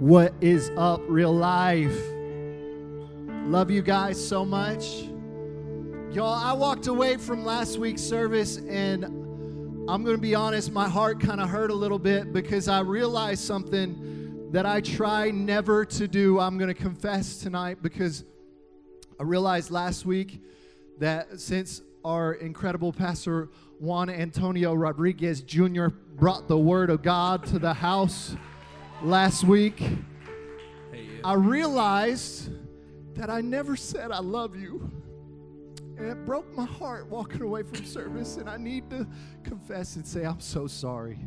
What is up, real life? Love you guys so much. Y'all, I walked away from last week's service and I'm going to be honest, my heart kind of hurt a little bit because I realized something that I try never to do. I'm going to confess tonight because I realized last week that since our incredible pastor Juan Antonio Rodriguez Jr. brought the word of God to the house last week, I realized that I never said I love you. And it broke my heart walking away from service. And I need to confess and say, I'm so sorry.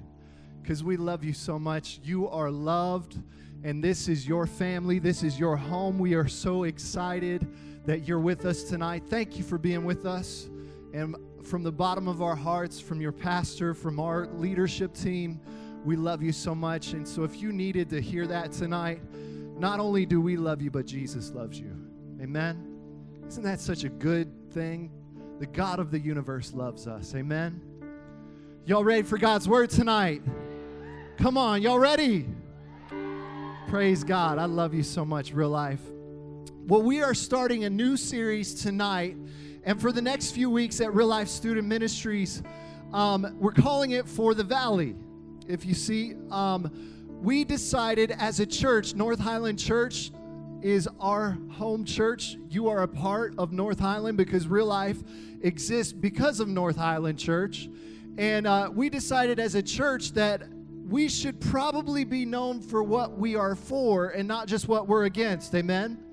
Because we love you so much. You are loved, and this is your family. This is your home. We are so excited that you're with us tonight. Thank you for being with us. And from the bottom of our hearts, from your pastor, from our leadership team, we love you so much. And so, if you needed to hear that tonight, not only do we love you, but Jesus loves you. Amen. Isn't that such a good thing? The God of the universe loves us. Amen. Y'all ready for God's word tonight? Come on, y'all ready? Praise God. I love you so much, real life. Well, we are starting a new series tonight. And for the next few weeks at Real Life Student Ministries, um, we're calling it For the Valley if you see, um, we decided as a church, North Highland Church is our home church. You are a part of North Highland because real life exists because of North Highland Church. And uh, we decided as a church that we should probably be known for what we are for and not just what we're against. Amen?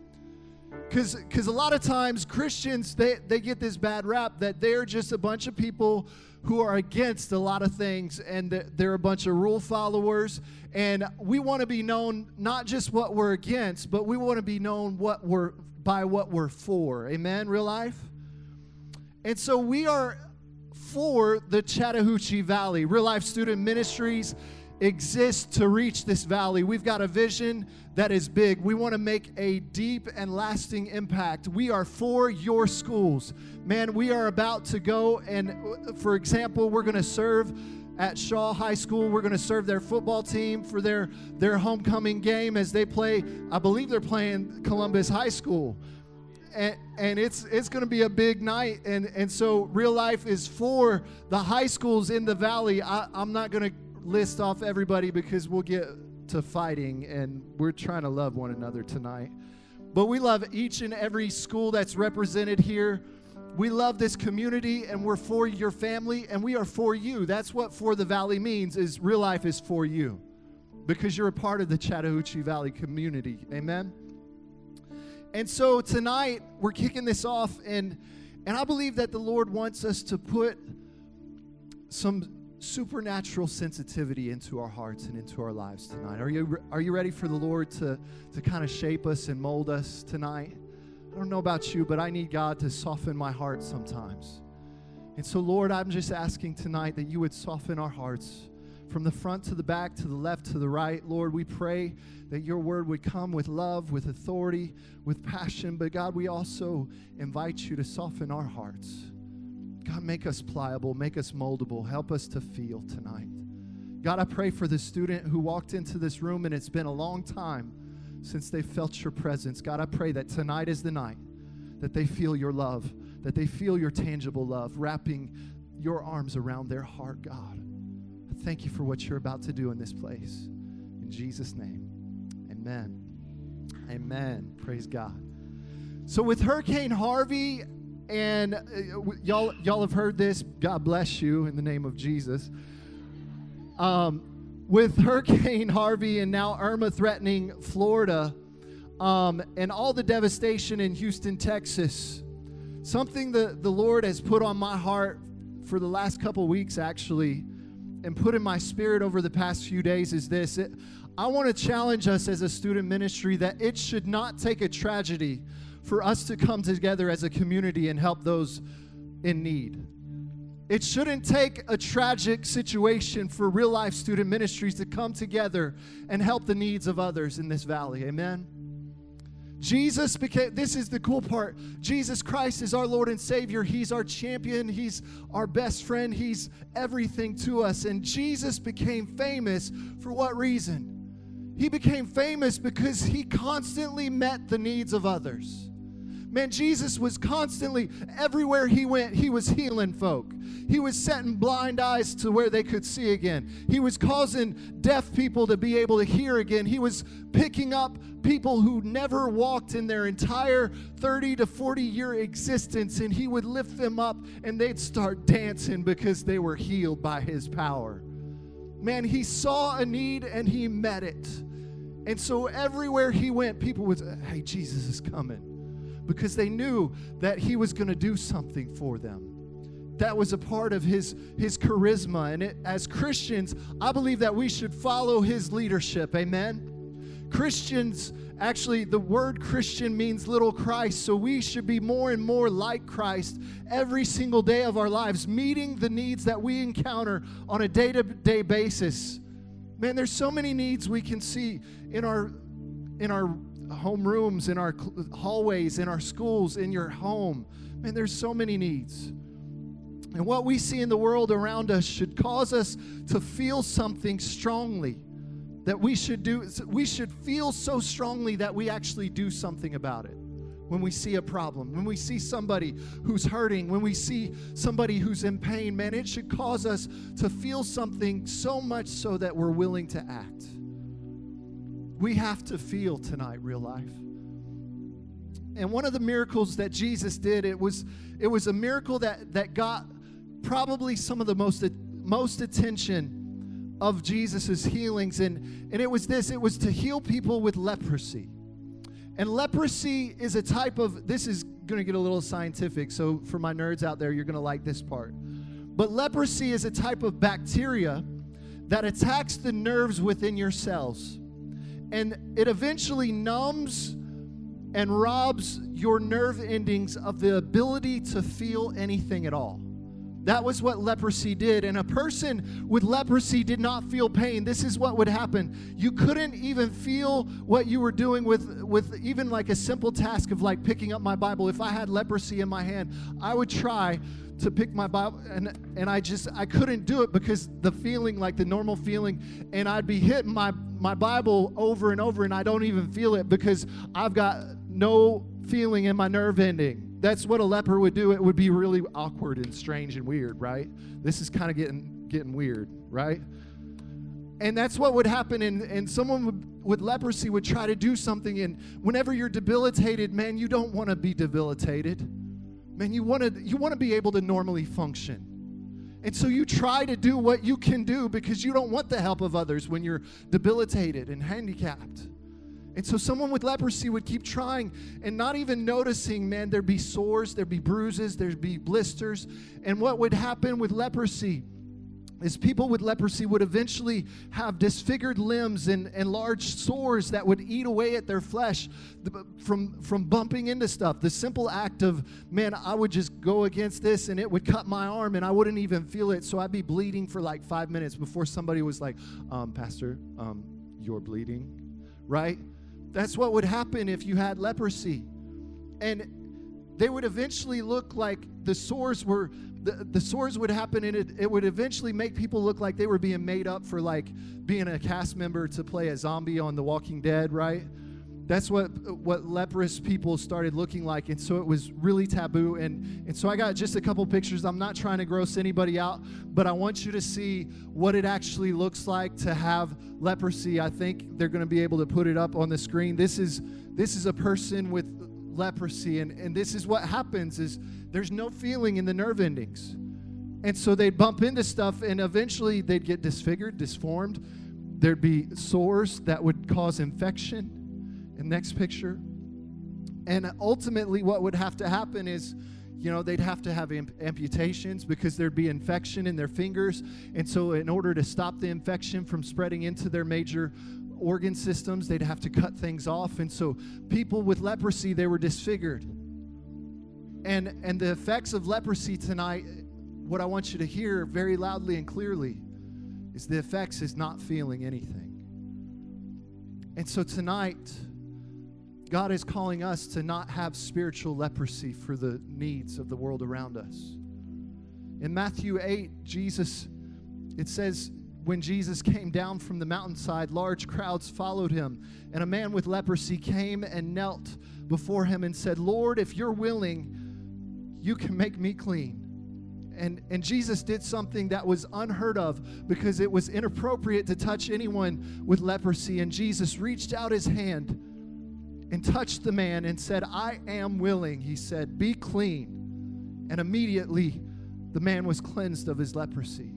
Because because a lot of times Christians, they, they get this bad rap that they're just a bunch of people who are against a lot of things and they're a bunch of rule followers. And we want to be known not just what we're against but we want to be known what we're by what we're for. Amen? Real life? And so we are for the chattahoochee valley real life student ministries exist to reach this valley we've got a vision that is big. We want to make a deep and lasting impact. We are for your schools. Man, we are about to go and, for example, we're going to serve at Shaw High School. We're going to serve their football team for their, their homecoming game as they play, I believe they're playing Columbus High School. And, and, it's it's going to be a big night and and so real life is for the high schools in the valley I, i'm not going to list off everybody because we'll get to fighting, and we're trying to love one another tonight. But we love each and every school that's represented here. We love this community and we're for your family and we are for you. That's what for the valley means is real life is for you because you're a part of the Chattahoochee Valley community. Amen. And so tonight we're kicking this off and and I believe that the Lord wants us to put some supernatural sensitivity into our hearts and into our lives tonight. Are you, are you ready for the Lord to, to kind of shape us and mold us tonight? I don't know about you, but I need God to soften my heart sometimes. And so, Lord, I'm just asking tonight that you would soften our hearts from the front to the back, to the left to the right. Lord, we pray that your word would come with love, with authority, with passion. But God, we also invite you to soften our hearts. God, make us pliable, make us moldable, help us to feel tonight. God, I pray for the student who walked into this room and it's been a long time since they felt your presence. God, I pray that tonight is the night that they feel your love, that they feel your tangible love wrapping your arms around their heart, God. I thank you for what you're about to do in this place. In Jesus' name, amen. Amen. Praise God. So, with Hurricane Harvey, and uh, y'all, y'all have heard this. God bless you in the name of Jesus. Um, with Hurricane Harvey and now Irma threatening Florida, um, and all the devastation in Houston, Texas, something that the Lord has put on my heart for the last couple weeks, actually, and put in my spirit over the past few days is this. It, I want to challenge us as a student ministry that it should not take a tragedy for us to come together as a community and help those in need. It shouldn't take a tragic situation for real life student ministries to come together and help the needs of others in this valley. Amen. Jesus became, this is the cool part. Jesus Christ is our Lord and Savior. He's our champion. He's our best friend. He's everything to us. And Jesus became famous for what reason? He became famous because he constantly met the needs of others. Man, Jesus was constantly, everywhere he went, he was healing folk. He was setting blind eyes to where they could see again. He was causing deaf people to be able to hear again. He was picking up people who never walked in their entire 30 to 40 year existence, and he would lift them up and they'd start dancing because they were healed by his power. Man, he saw a need and he met it. And so everywhere he went, people would say, Hey, Jesus is coming because they knew that he was going to do something for them. That was a part of his his charisma. And it, as christians i believe that we should follow his leadership. Amen? Christians actually the word christian means little christ. So we should be more and more like christ every single day of our lives meeting the needs that we encounter on a day-to-day basis. Man there's so many needs we can see in our in our home rooms, in our hallways, in our schools, in your home. Man, there's so many needs. And what we see in the world around us should cause us to feel something strongly that we should do. We should feel so strongly that we actually do something about it. When we see a problem, when we see somebody who's hurting, when we see somebody who's in pain, man, it should cause us to feel something so much so that we're willing to act. We have to feel tonight real life. And one of the miracles that Jesus did, it was it was a miracle that that got probably some of the most most attention of Jesus's healings and and it was this, it was to heal people with leprosy. And leprosy is a type of this is going to get a little scientific, so for my nerds out there, you're going to like this part. But leprosy is a type of bacteria that attacks the nerves within your cells and it eventually numbs and robs your nerve endings of the ability to feel anything at all. That was what leprosy did. And a person with leprosy did not feel pain. This is what would happen. You couldn't even feel what you were doing with, with even like a simple task of like picking up my Bible. If I had leprosy in my hand, I would try to pick my Bible and and I just I couldn't do it because the feeling like the normal feeling and I'd be hitting my my Bible over and over and I don't even feel it because I've got no feeling in my nerve ending. That's what a leper would do. It would be really awkward and strange and weird, right? This is kind of getting getting weird, right? And that's what would happen and and someone would with leprosy would try to do something and whenever you're debilitated, man, you don't want to be debilitated man, you want to you want to be able to normally function. And so you try to do what you can do because you don't want the help of others when you're debilitated and handicapped. And so someone with leprosy would keep trying and not even noticing, man, there'd be sores, there'd be bruises, there'd be blisters. And what would happen with leprosy? Is people with leprosy would eventually have disfigured limbs and, and large sores that would eat away at their flesh from, from bumping into stuff. The simple act of, man, I would just go against this and it would cut my arm and I wouldn't even feel it. So I'd be bleeding for like five minutes before somebody was like, um, Pastor, um, you're bleeding, right? That's what would happen if you had leprosy. And they would eventually look like the sores were the, the sores would happen and it, it would eventually make people look like they were being made up for like being a cast member to play a zombie on the walking dead right? That's what what leprous people started looking like and so it was really taboo. And and so i got just a couple pictures. I'm not trying to gross anybody out but i want you to see what it actually looks like to have leprosy. I think they're going to be able to put it up on the screen. This is this is a person with leprosy and and this is what happens is there's no feeling in the nerve endings. And so they'd bump into stuff and eventually they'd get disfigured, disformed. There'd be sores that would cause infection. And next picture. And ultimately, what would have to happen is, you know, they'd have to have amputations because there'd be infection in their fingers. And so, in order to stop the infection from spreading into their major organ systems, they'd have to cut things off. And so, people with leprosy, they were disfigured. And and the effects of leprosy tonight, what I want you to hear very loudly and clearly is the effects is not feeling anything. And so tonight, God is calling us to not have spiritual leprosy for the needs of the world around us. In Matthew 8, Jesus, it says, when Jesus came down from the mountainside, large crowds followed him. And a man with leprosy came and knelt before him and said, Lord, if you're willing, you can make me clean. And, and Jesus did something that was unheard of because it was inappropriate to touch anyone with leprosy. And Jesus reached out his hand and touched the man and said, I am willing. He said, Be clean. And immediately the man was cleansed of his leprosy.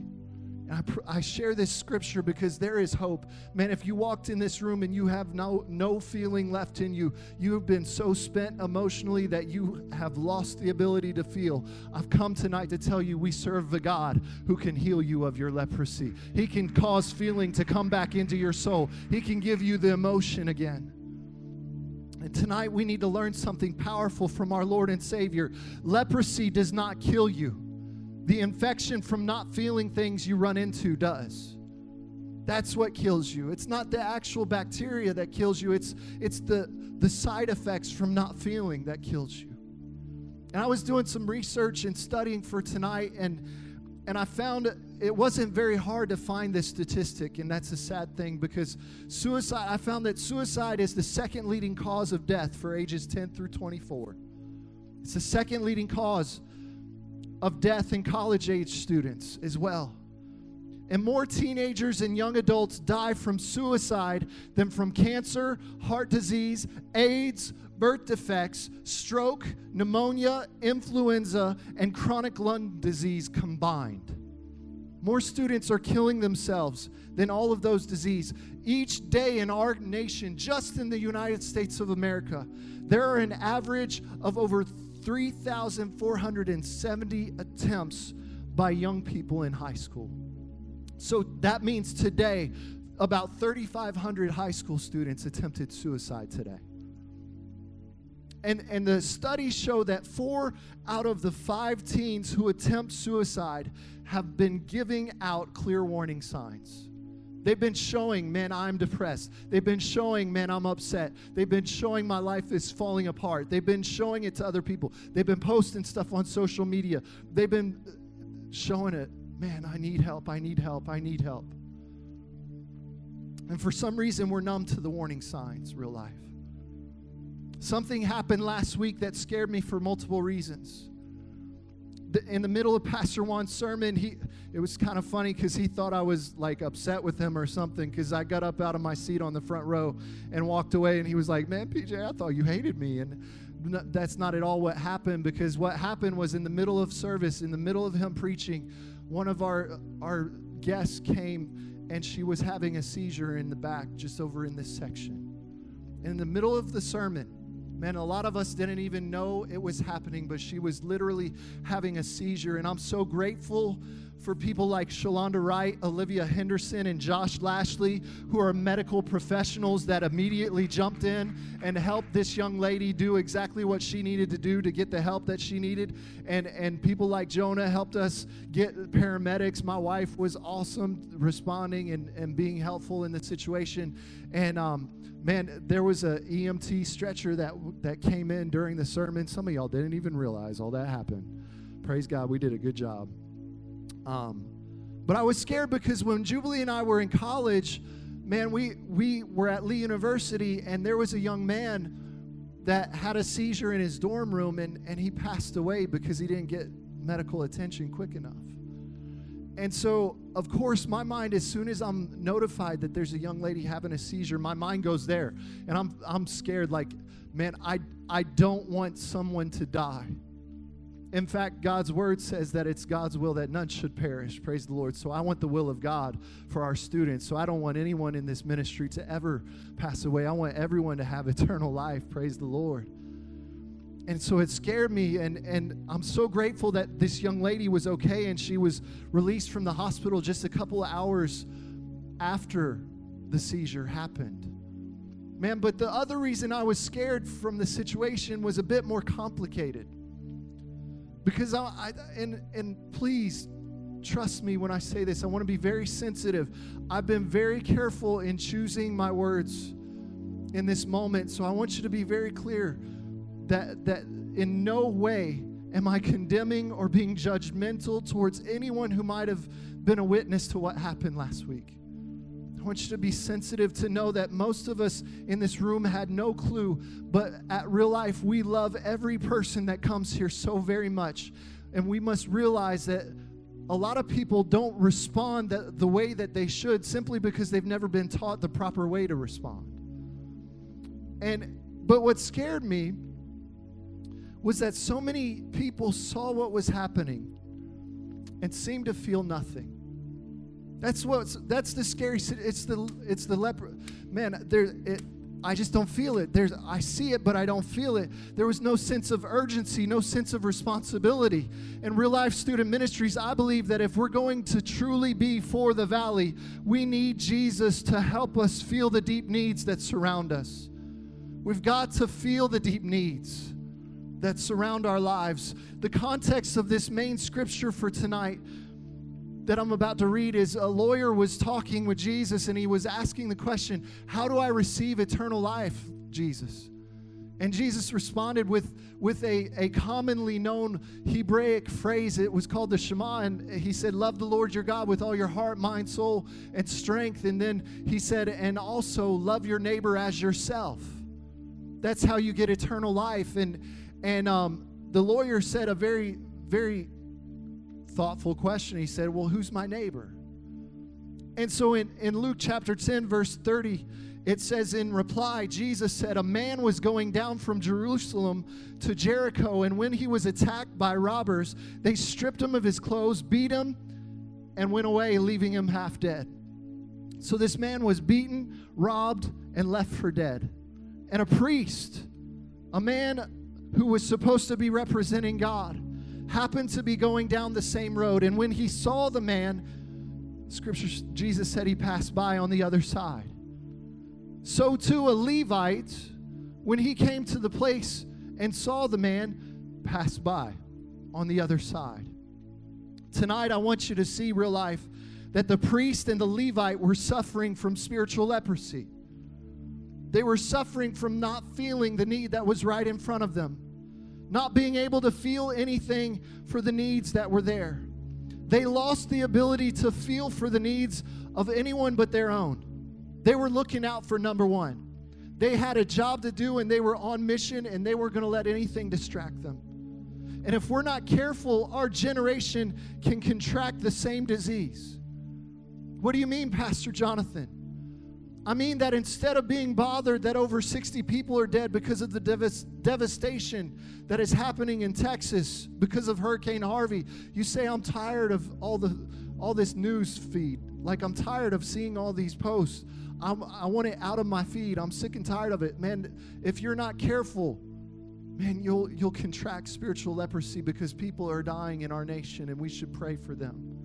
I, pr- I share this scripture because there is hope. Man, if you walked in this room and you have no, no feeling left in you, you have been so spent emotionally that you have lost the ability to feel. I've come tonight to tell you we serve the God who can heal you of your leprosy. He can cause feeling to come back into your soul, He can give you the emotion again. And tonight we need to learn something powerful from our Lord and Savior. Leprosy does not kill you. The infection from not feeling things you run into does. That's what kills you. It's not the actual bacteria that kills you, it's, it's the, the side effects from not feeling that kills you. And I was doing some research and studying for tonight, and, and I found it wasn't very hard to find this statistic, and that's a sad thing because suicide, I found that suicide is the second leading cause of death for ages 10 through 24. It's the second leading cause of death in college age students as well. And more teenagers and young adults die from suicide than from cancer, heart disease, AIDS, birth defects, stroke, pneumonia, influenza, and chronic lung disease combined. More students are killing themselves than all of those diseases. Each day in our nation, just in the United States of America, there are an average of over 3,470 attempts by young people in high school. So that means today, about 3,500 high school students attempted suicide today. And, and the studies show that four out of the five teens who attempt suicide have been giving out clear warning signs. They've been showing, man, I'm depressed. They've been showing, man, I'm upset. They've been showing my life is falling apart. They've been showing it to other people. They've been posting stuff on social media. They've been uh, showing it, man, I need help. I need help. I need help. And for some reason, we're numb to the warning signs, real life. Something happened last week that scared me for multiple reasons in the middle of Pastor Juan's sermon, he it was kind of funny because he thought I was like upset with him or something because I got up out of my seat on the front row and walked away, and he was like, "Man, PJ, I thought you hated me," and that's not at all what happened because what happened was in the middle of service, in the middle of him preaching, one of our our guests came and she was having a seizure in the back, just over in this section. In the middle of the sermon, Man, a lot of us didn't even know it was happening, but she was literally having a seizure. And I'm so grateful for people like Shalonda Wright, Olivia Henderson, and Josh Lashley, who are medical professionals that immediately jumped in and helped this young lady do exactly what she needed to do to get the help that she needed. And, and people like Jonah helped us get paramedics. My wife was awesome responding and, and being helpful in the situation. And um, man, there was a EMT stretcher that that came in during the sermon. Some of y'all didn't even realize all that happened. Praise God, we did a good job. Um, but I was scared because when Jubilee and I were in college, man, we we were at Lee University, and there was a young man that had a seizure in his dorm room, and and he passed away because he didn't get medical attention quick enough. And so, of course, my mind, as soon as I'm notified that there's a young lady having a seizure, my mind goes there. And I'm, I'm scared, like, man, I, I don't want someone to die. In fact, God's word says that it's God's will that none should perish. Praise the Lord. So I want the will of God for our students. So I don't want anyone in this ministry to ever pass away. I want everyone to have eternal life. Praise the Lord and so it scared me and and i'm so grateful that this young lady was okay and she was released from the hospital just a couple hours after the seizure happened man but the other reason i was scared from the situation was a bit more complicated because i, I and and please trust me when i say this. I want to be very sensitive. I've been very careful in choosing my words in this moment. So i want you to be very clear that, that in no way Am I condemning or being judgmental towards anyone who might have been a witness to what happened last week? Want you to be sensitive to know that most of us in this room had no clue, but at real life, we love every person that comes here so very much. And we must realize that a lot of people don't respond the, the way that they should simply because they've never been taught the proper way to respond. And but what scared me was that so many people saw what was happening and seemed to feel nothing. That's what's that's the scary it's the it's the leper man there it I just don't feel it. There's I see it but I don't feel it. There was no sense of urgency, no sense of responsibility. In real life student ministries, I believe that if we're going to truly be for the valley, we need Jesus to help us feel the deep needs that surround us. We've got to feel the deep needs that surround our lives. The context of this main scripture for tonight that I'm about to read is a lawyer was talking with Jesus and he was asking the question, How do I receive eternal life, Jesus? And Jesus responded with, with a, a commonly known Hebraic phrase. It was called the Shema. And he said, Love the Lord your God with all your heart, mind, soul, and strength. And then he said, And also love your neighbor as yourself. That's how you get eternal life. And, and um, the lawyer said a very, very thoughtful question. He said, Well, who's my neighbor? And so in, in Luke chapter 10, verse 30, it says in reply, Jesus said, A man was going down from Jerusalem to Jericho, and when he was attacked by robbers, they stripped him of his clothes, beat him, and went away, leaving him half dead. So this man was beaten, robbed, and left for dead. And a priest, a man who was supposed to be representing God, happened to be going down the same road. And when he saw the man, scripture, Jesus said he passed by on the other side. So too, a Levite, when he came to the place and saw the man, passed by on the other side. Tonight, I want you to see real life that the priest and the Levite were suffering from spiritual leprosy. They were suffering from not feeling the need that was right in front of them not being able to feel anything for the needs that were there. They lost the ability to feel for the needs of anyone but their own. They were looking out for number one. They had a job to do and they were on mission and they were going to let anything distract them. And if we're not careful, our generation can contract the same disease. What do you mean, Pastor Jonathan? I mean that instead of being bothered that over 60 people are dead because of the devas- devastation that is happening in Texas because of Hurricane Harvey, you say, I'm tired of all, the, all this news feed. Like, I'm tired of seeing all these posts. I'm, I want it out of my feed. I'm sick and tired of it. Man, if you're not careful, man, you'll, you'll contract spiritual leprosy because people are dying in our nation and we should pray for them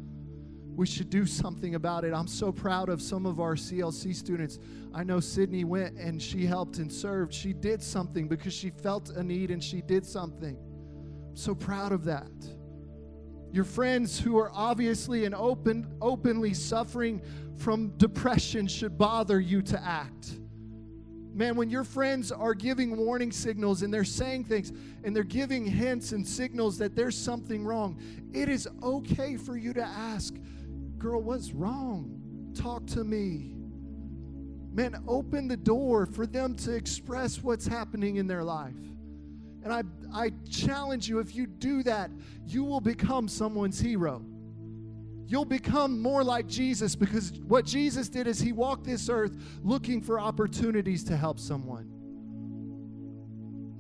we should do something about it. I'm so proud of some of our CLC students. I know Sydney went and she helped and served. She did something because she felt a need and she did something. I'm so proud of that. Your friends who are obviously and open, openly suffering from depression should bother you to act. Man, when your friends are giving warning signals and they're saying things and they're giving hints and signals that there's something wrong, it is okay for you to ask, Girl, what's wrong? Talk to me. Man, open the door for them to express what's happening in their life. And I, I challenge you, if you do that, you will become someone's hero. You'll become more like Jesus because what Jesus did is he walked this earth looking for opportunities to help someone.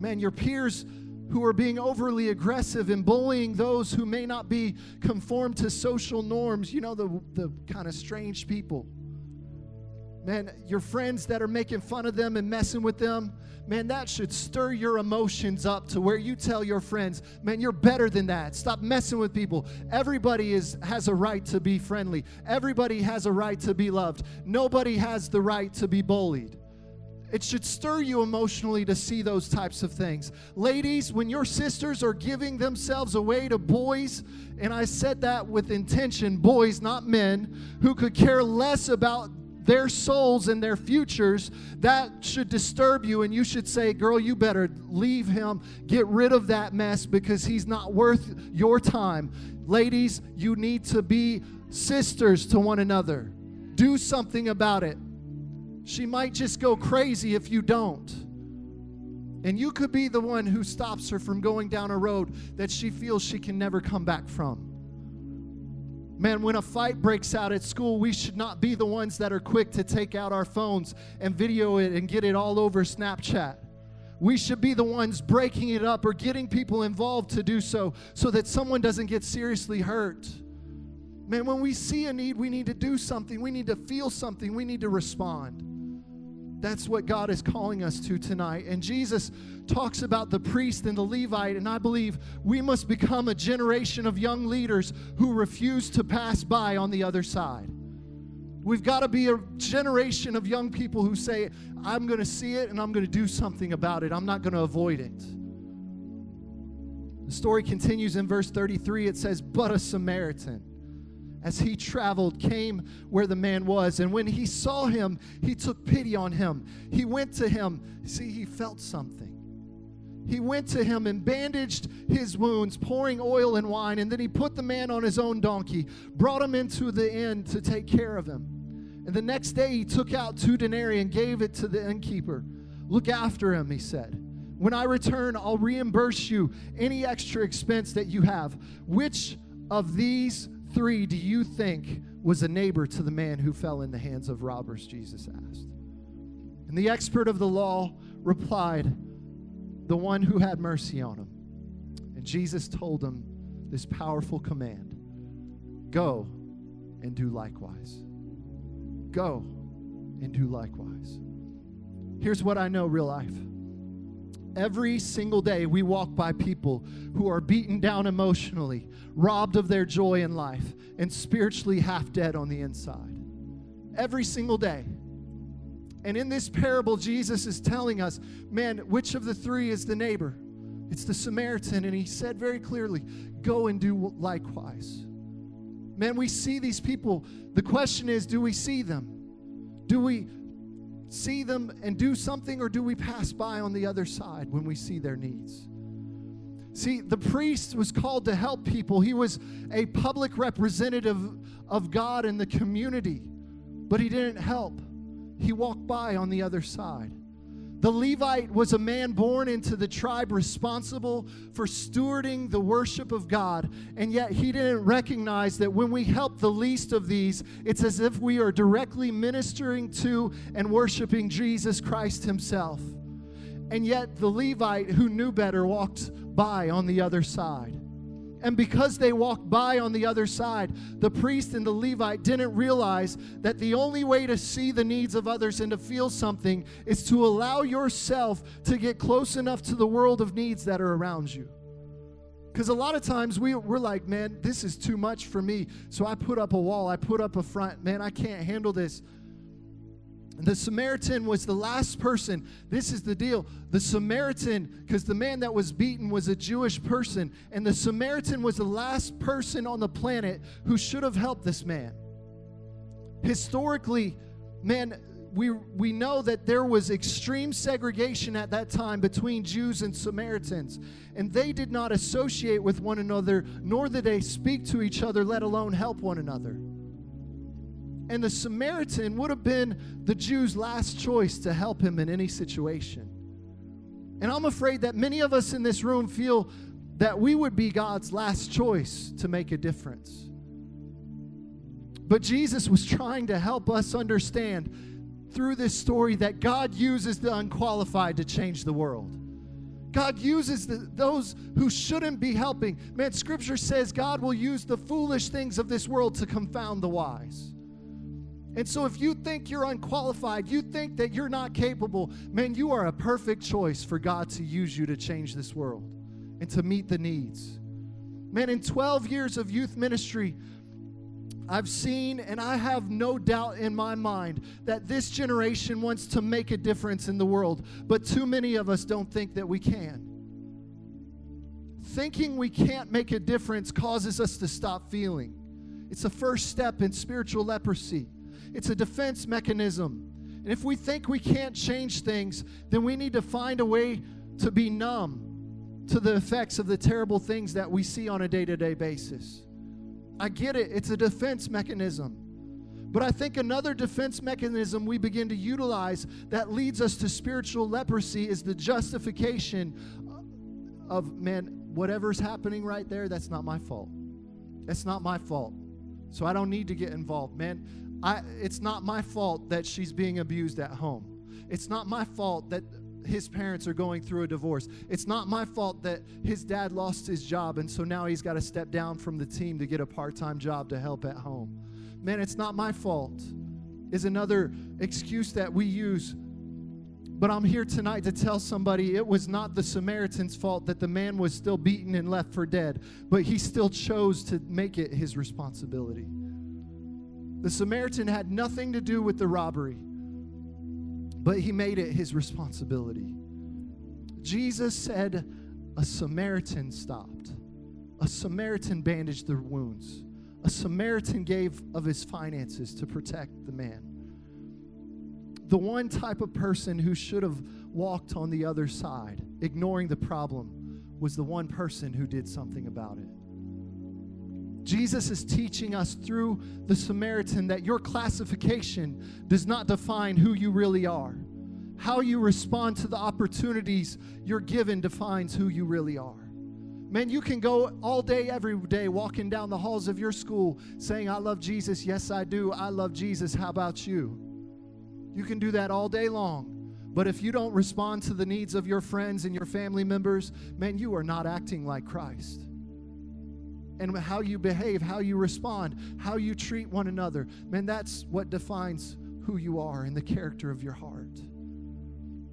Man, your peers who are being overly aggressive and bullying those who may not be conformed to social norms, you know, the, the kind of strange people. Man, your friends that are making fun of them and messing with them, man, that should stir your emotions up to where you tell your friends, man, you're better than that. Stop messing with people. Everybody is has a right to be friendly. Everybody has a right to be loved. Nobody has the right to be bullied. It should stir you emotionally to see those types of things. Ladies, when your sisters are giving themselves away to boys, and I said that with intention, boys, not men, who could care less about their souls and their futures, that should disturb you. And you should say, Girl, you better leave him. Get rid of that mess because he's not worth your time. Ladies, you need to be sisters to one another. Do something about it. She might just go crazy if you don't. And you could be the one who stops her from going down a road that she feels she can never come back from. Man, when a fight breaks out at school, we should not be the ones that are quick to take out our phones and video it and get it all over Snapchat. We should be the ones breaking it up or getting people involved to do so so that someone doesn't get seriously hurt. Man, when we see a need, we need to do something. We need to feel something. We need to respond. That's what God is calling us to tonight. And Jesus talks about the priest and the Levite, and I believe we must become a generation of young leaders who refuse to pass by on the other side. We've got to be a generation of young people who say, I'm going to see it and I'm going to do something about it. I'm not going to avoid it. The story continues in verse 33. It says, But a Samaritan as he traveled, came where the man was. And when he saw him, he took pity on him. He went to him. See, he felt something. He went to him and bandaged his wounds, pouring oil and wine. And then he put the man on his own donkey, brought him into the inn to take care of him. And the next day he took out two denarii and gave it to the innkeeper. Look after him, he said. When I return, I'll reimburse you any extra expense that you have. Which of these three do you think was a neighbor to the man who fell in the hands of robbers? Jesus asked. And the expert of the law replied, The one who had mercy on him. And Jesus told him this powerful command Go and do likewise. Go and do likewise. Here's what I know real life. Every single day, we walk by people who are beaten down emotionally, robbed of their joy in life, and spiritually half dead on the inside. Every single day. And in this parable, Jesus is telling us, man, which of the three is the neighbor? It's the Samaritan. And he said very clearly, go and do likewise. Man, we see these people. The question is, do we see them? Do we see them and do something, or do we pass by on the other side when we see their needs? See, the priest was called to help people. He was a public representative of God in the community, but he didn't help. He walked by on the other side. The Levite was a man born into the tribe responsible for stewarding the worship of God, and yet he didn't recognize that when we help the least of these, it's as if we are directly ministering to and worshiping Jesus Christ himself. And yet the Levite who knew better walked by on the other side. And because they walked by on the other side, the priest and the Levite didn't realize that the only way to see the needs of others and to feel something is to allow yourself to get close enough to the world of needs that are around you. Because a lot of times we, we're like, man, this is too much for me. So I put up a wall, I put up a front. Man, I can't handle this. The Samaritan was the last person. This is the deal. The Samaritan, because the man that was beaten was a Jewish person, and the Samaritan was the last person on the planet who should have helped this man. Historically, man, we, we know that there was extreme segregation at that time between Jews and Samaritans, and they did not associate with one another, nor did they speak to each other, let alone help one another. And the Samaritan would have been the Jew's last choice to help him in any situation. And I'm afraid that many of us in this room feel that we would be God's last choice to make a difference. But Jesus was trying to help us understand through this story that God uses the unqualified to change the world. God uses the, those who shouldn't be helping. Man, scripture says God will use the foolish things of this world to confound the wise. And so, if you think you're unqualified, you think that you're not capable, man, you are a perfect choice for God to use you to change this world and to meet the needs. Man, in 12 years of youth ministry, I've seen and I have no doubt in my mind that this generation wants to make a difference in the world, but too many of us don't think that we can. Thinking we can't make a difference causes us to stop feeling. It's the first step in spiritual leprosy. It's a defense mechanism. And if we think we can't change things, then we need to find a way to be numb to the effects of the terrible things that we see on a day to day basis. I get it, it's a defense mechanism. But I think another defense mechanism we begin to utilize that leads us to spiritual leprosy is the justification of, man, whatever's happening right there, that's not my fault. That's not my fault. So I don't need to get involved. Man, I, it's not my fault that she's being abused at home. It's not my fault that his parents are going through a divorce. It's not my fault that his dad lost his job and so now he's got to step down from the team to get a part time job to help at home. Man, it's not my fault, is another excuse that we use. But I'm here tonight to tell somebody it was not the Samaritan's fault that the man was still beaten and left for dead, but he still chose to make it his responsibility. The Samaritan had nothing to do with the robbery but he made it his responsibility. Jesus said, A Samaritan stopped. A Samaritan bandaged their wounds. A Samaritan gave of his finances to protect the man. The one type of person who should have walked on the other side, ignoring the problem, was the one person who did something about it. Jesus is teaching us through the Samaritan that your classification does not define who you really are. How you respond to the opportunities you're given defines who you really are. Man, you can go all day, every day, walking down the halls of your school saying, I love Jesus. Yes, I do. I love Jesus. How about you? You can do that all day long. But if you don't respond to the needs of your friends and your family members, man, you are not acting like Christ and how you behave, how you respond, how you treat one another. Man, that's what defines who you are and the character of your heart.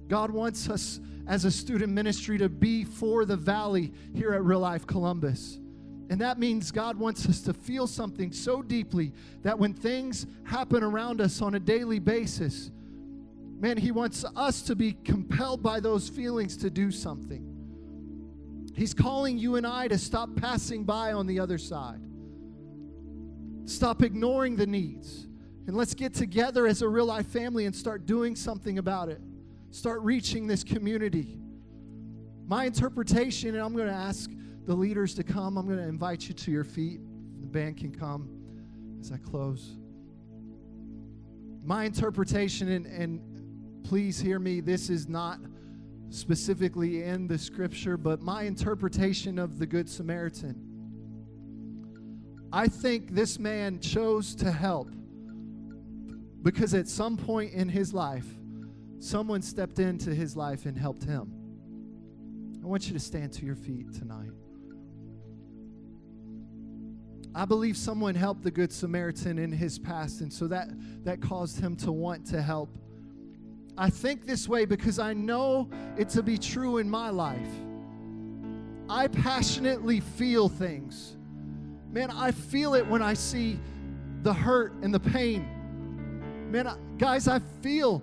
God wants us as a student ministry to be for the valley here at Real Life Columbus. And that means God wants us to feel something so deeply that when things happen around us on a daily basis, man, He wants us to be compelled by those feelings to do something. He's calling you and I to stop passing by on the other side. Stop ignoring the needs. And let's get together as a real life family and start doing something about it. Start reaching this community. My interpretation, and I'm going to ask the leaders to come, I'm going to invite you to your feet. The band can come as I close. My interpretation, and, and please hear me, this is not specifically in the scripture, but my interpretation of the Good Samaritan. I think this man chose to help because at some point in his life, someone stepped into his life and helped him. I want you to stand to your feet tonight. I believe someone helped the Good Samaritan in his past, and so that, that caused him to want to help I think this way because I know it to be true in my life. I passionately feel things. Man, I feel it when I see the hurt and the pain. Man, I, guys, I feel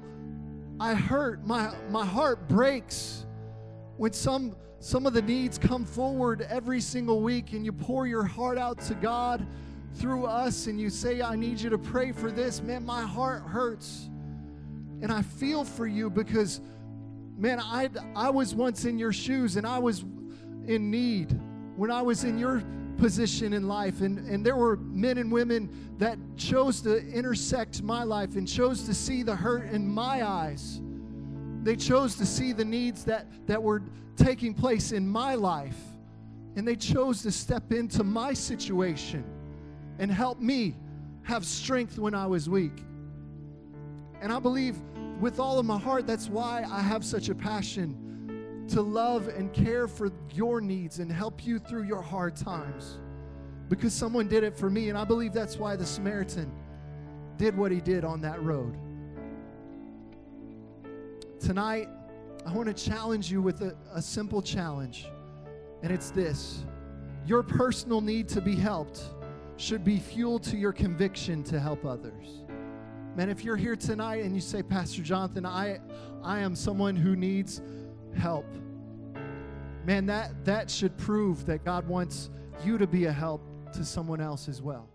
I hurt. My my heart breaks when some some of the needs come forward every single week and you pour your heart out to God through us and you say I need you to pray for this. Man, my heart hurts. And I feel for you because, man, I, I was once in your shoes and I was in need when I was in your position in life. And, and there were men and women that chose to intersect my life and chose to see the hurt in my eyes. They chose to see the needs that, that were taking place in my life. And they chose to step into my situation and help me have strength when I was weak. And I believe with all of my heart that's why I have such a passion to love and care for your needs and help you through your hard times. Because someone did it for me, and I believe that's why the Samaritan did what he did on that road. Tonight, I want to challenge you with a, a simple challenge, and it's this your personal need to be helped should be fuel to your conviction to help others. Man, if you're here tonight and you say, Pastor Jonathan, I, I am someone who needs help, man, that, that should prove that God wants you to be a help to someone else as well.